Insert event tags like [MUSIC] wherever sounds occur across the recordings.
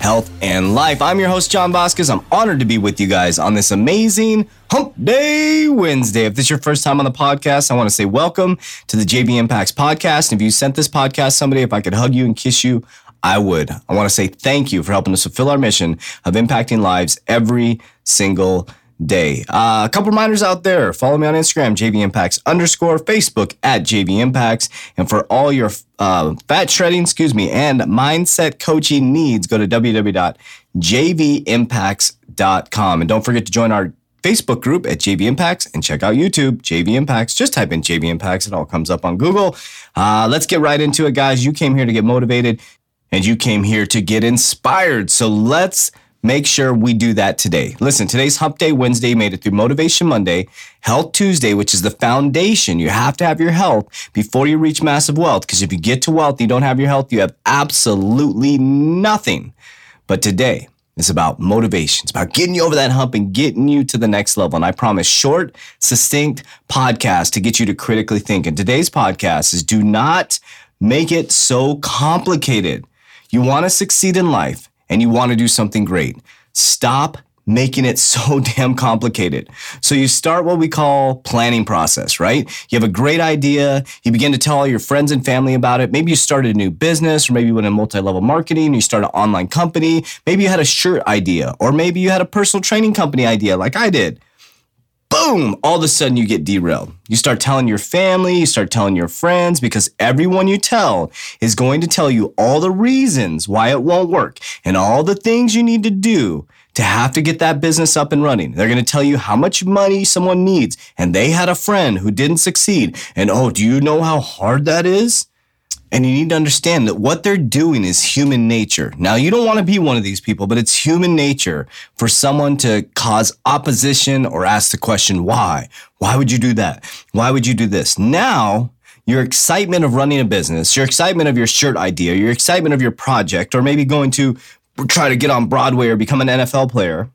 health, and life. I'm your host, John Vasquez. I'm honored to be with you guys on this amazing Hump Day Wednesday. If this is your first time on the podcast, I want to say welcome to the JV Impacts Podcast. If you sent this podcast somebody, if I could hug you and kiss you, I would. I want to say thank you for helping us fulfill our mission of impacting lives every single day. Uh, a couple reminders out there. Follow me on Instagram, JV Impacts underscore, Facebook at JV Impacts. And for all your uh, fat shredding, excuse me, and mindset coaching needs, go to www.jvimpacts.com. And don't forget to join our Facebook group at JV Impacts and check out YouTube, JV Impacts. Just type in JV Impacts, it all comes up on Google. Uh, let's get right into it, guys. You came here to get motivated and you came here to get inspired. So let's make sure we do that today. Listen, today's Hump Day Wednesday made it through Motivation Monday, Health Tuesday, which is the foundation. You have to have your health before you reach massive wealth. Because if you get to wealth, you don't have your health, you have absolutely nothing. But today, it's about motivation. It's about getting you over that hump and getting you to the next level. And I promise short, succinct podcast to get you to critically think. And today's podcast is do not make it so complicated. You want to succeed in life and you want to do something great. Stop making it [LAUGHS] so damn complicated. So you start what we call planning process, right? You have a great idea. You begin to tell all your friends and family about it. Maybe you started a new business or maybe you went in multi-level marketing. You started an online company. Maybe you had a shirt idea or maybe you had a personal training company idea like I did boom, all of a sudden you get derailed. You start telling your family, you start telling your friends, because everyone you tell is going to tell you all the reasons why it won't work and all the things you need to do to have to get that business up and running. They're going to tell you how much money someone needs. And they had a friend who didn't succeed. And oh, do you know how hard that is? And you need to understand that what they're doing is human nature. Now, you don't want to be one of these people, but it's human nature for someone to cause opposition or ask the question, why? Why would you do that? Why would you do this? Now, your excitement of running a business, your excitement of your shirt idea, your excitement of your project, or maybe going to try to get on Broadway or become an NFL player,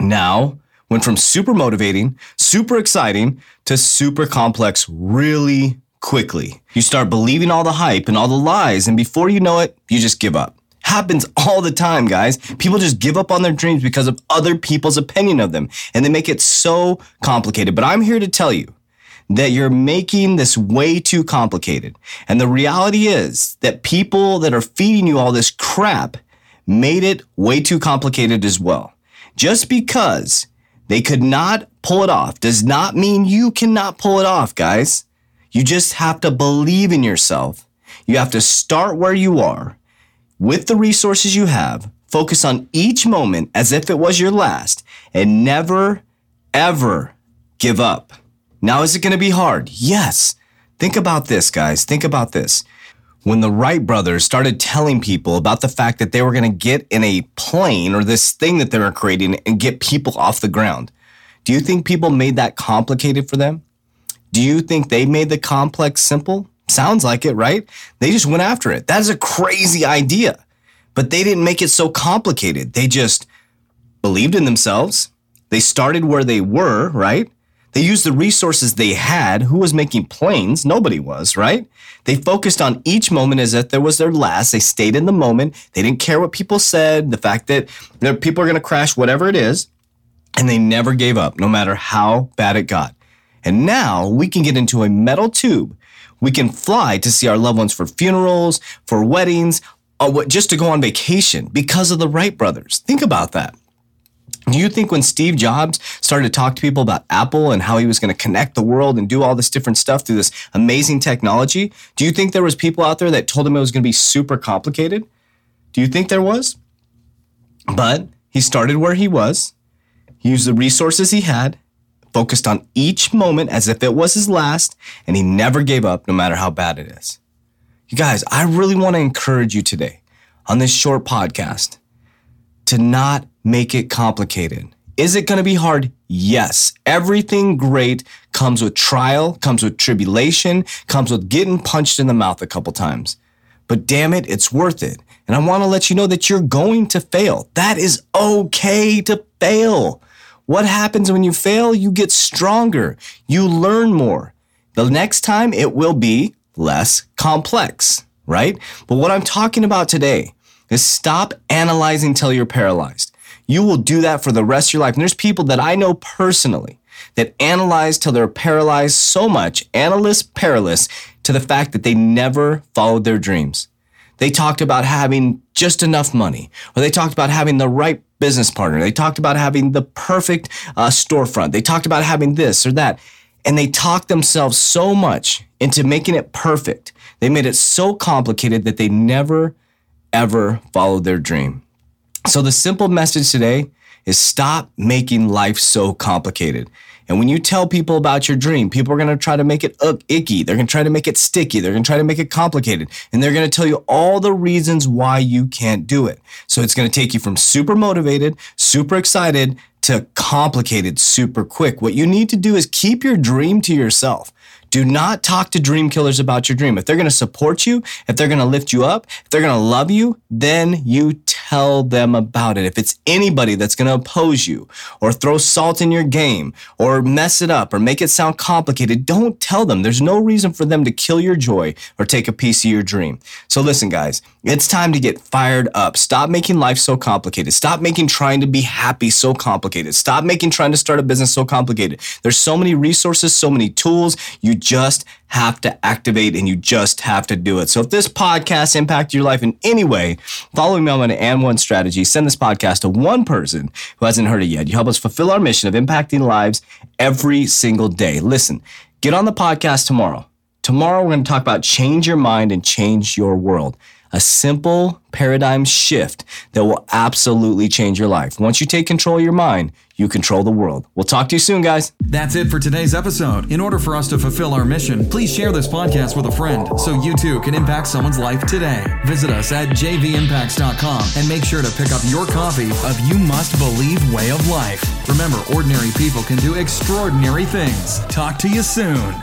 now went from super motivating, super exciting to super complex really quickly. You start believing all the hype and all the lies, and before you know it, you just give up. Happens [LAUGHS] all the time, guys. People just give up on their dreams because of other people's opinion of them, and they make it so complicated. But I'm here to tell you that you're making this way too complicated. And the reality is that people that are feeding you all this crap made it way too complicated as well. Just because they could not pull it off does not mean you cannot pull it off, guys. You just have to believe in yourself. You have to start where you are with the resources you have, focus on each moment as if it was your last, and never, ever give up. Now, is it going to be hard? Yes. Think about this, guys. Think about this. When the Wright brothers started telling people about the fact that they were going to get in a plane or this thing that they were creating and get people off the ground, do you think people made that complicated for them? Do you think they made the complex simple? Sounds like it, right? They just went after it. That is a crazy idea. But they didn't make it so complicated. They just believed in themselves. They started where they were, right? They used the resources they had. Who was making planes? Nobody was, right? They focused on each moment as if there was their last. They stayed in the moment. They didn't care what people said, the fact that people are going to crash, whatever it is. And they never gave up, no matter how bad it got. And now we can get into a metal tube. We can fly to see our loved ones for funerals, for weddings, or just to go on vacation because of the Wright brothers. Think about that. Do you think when Steve Jobs started to talk to people about Apple and how he was going to connect the world and do all this different stuff through this amazing technology, do you think there was people out there that told him it was going to be super complicated? Do you think there was? But he started where he was. He used the resources he had focused on each moment as if it was his last, and he never gave up no matter how bad it is. You guys, I really want to encourage you today on this short podcast to not make it complicated. Is it going to be hard? Yes, everything great comes with trial, comes with tribulation, comes with getting punched in the mouth a couple times. But damn it, it's worth it. And I want to let you know that you're going to fail. That is okay to fail. What happens when you fail? You get stronger. You learn more. The next time it will be less complex, right? But what I'm talking about today is stop analyzing till you're paralyzed. You will do that for the rest of your life. And there's people that I know personally that analyze till they're paralyzed so much, analysis paralysis, to the fact that they never followed their dreams. They talked about having just enough money, or they talked about having the right business partner. They talked about having the perfect uh, storefront. They talked about having this or that. And they talked themselves so much into making it perfect. They made it so complicated that they never, ever followed their dream. So the simple message today is stop making life so complicated. And when you tell people about your dream, people are going to try to make it icky. They're going to try to make it sticky. They're going to try to make it complicated. And they're going to tell you all the reasons why you can't do it. So it's going to take you from super motivated, super excited to complicated super quick. What you need to do is keep your dream to yourself. Do not talk to dream killers about your dream. If they're going to support you, if they're going to lift you up, if they're going to love you, then you tell them about it. If it's anybody that's going to oppose you or throw salt in your game or mess it up or make it sound complicated, don't tell them. There's no reason for them to kill your joy or take a piece of your dream. So listen, guys, it's time to get fired up. Stop making life so complicated. Stop making trying to be happy so complicated. Stop making trying to start a business so complicated. There's so many resources, so many tools. You just have to activate and you just have to do it. So if this podcast impacted your life in any way, follow me on my one strategy. Send this podcast to one person who hasn't heard it yet. You help us fulfill our mission of impacting lives every single day. Listen, get on the podcast tomorrow. Tomorrow we're going to talk about change your mind and change your world a simple paradigm shift that will absolutely change your life. Once you take control of your mind, you control the world. We'll talk to you soon, guys. That's it for today's episode. In order for us to fulfill our mission, please share this podcast with a friend so you too can impact someone's life today. Visit us at jvimpacts.com and make sure to pick up your copy of You Must Believe Way of Life. Remember, ordinary people can do extraordinary things. Talk to you soon.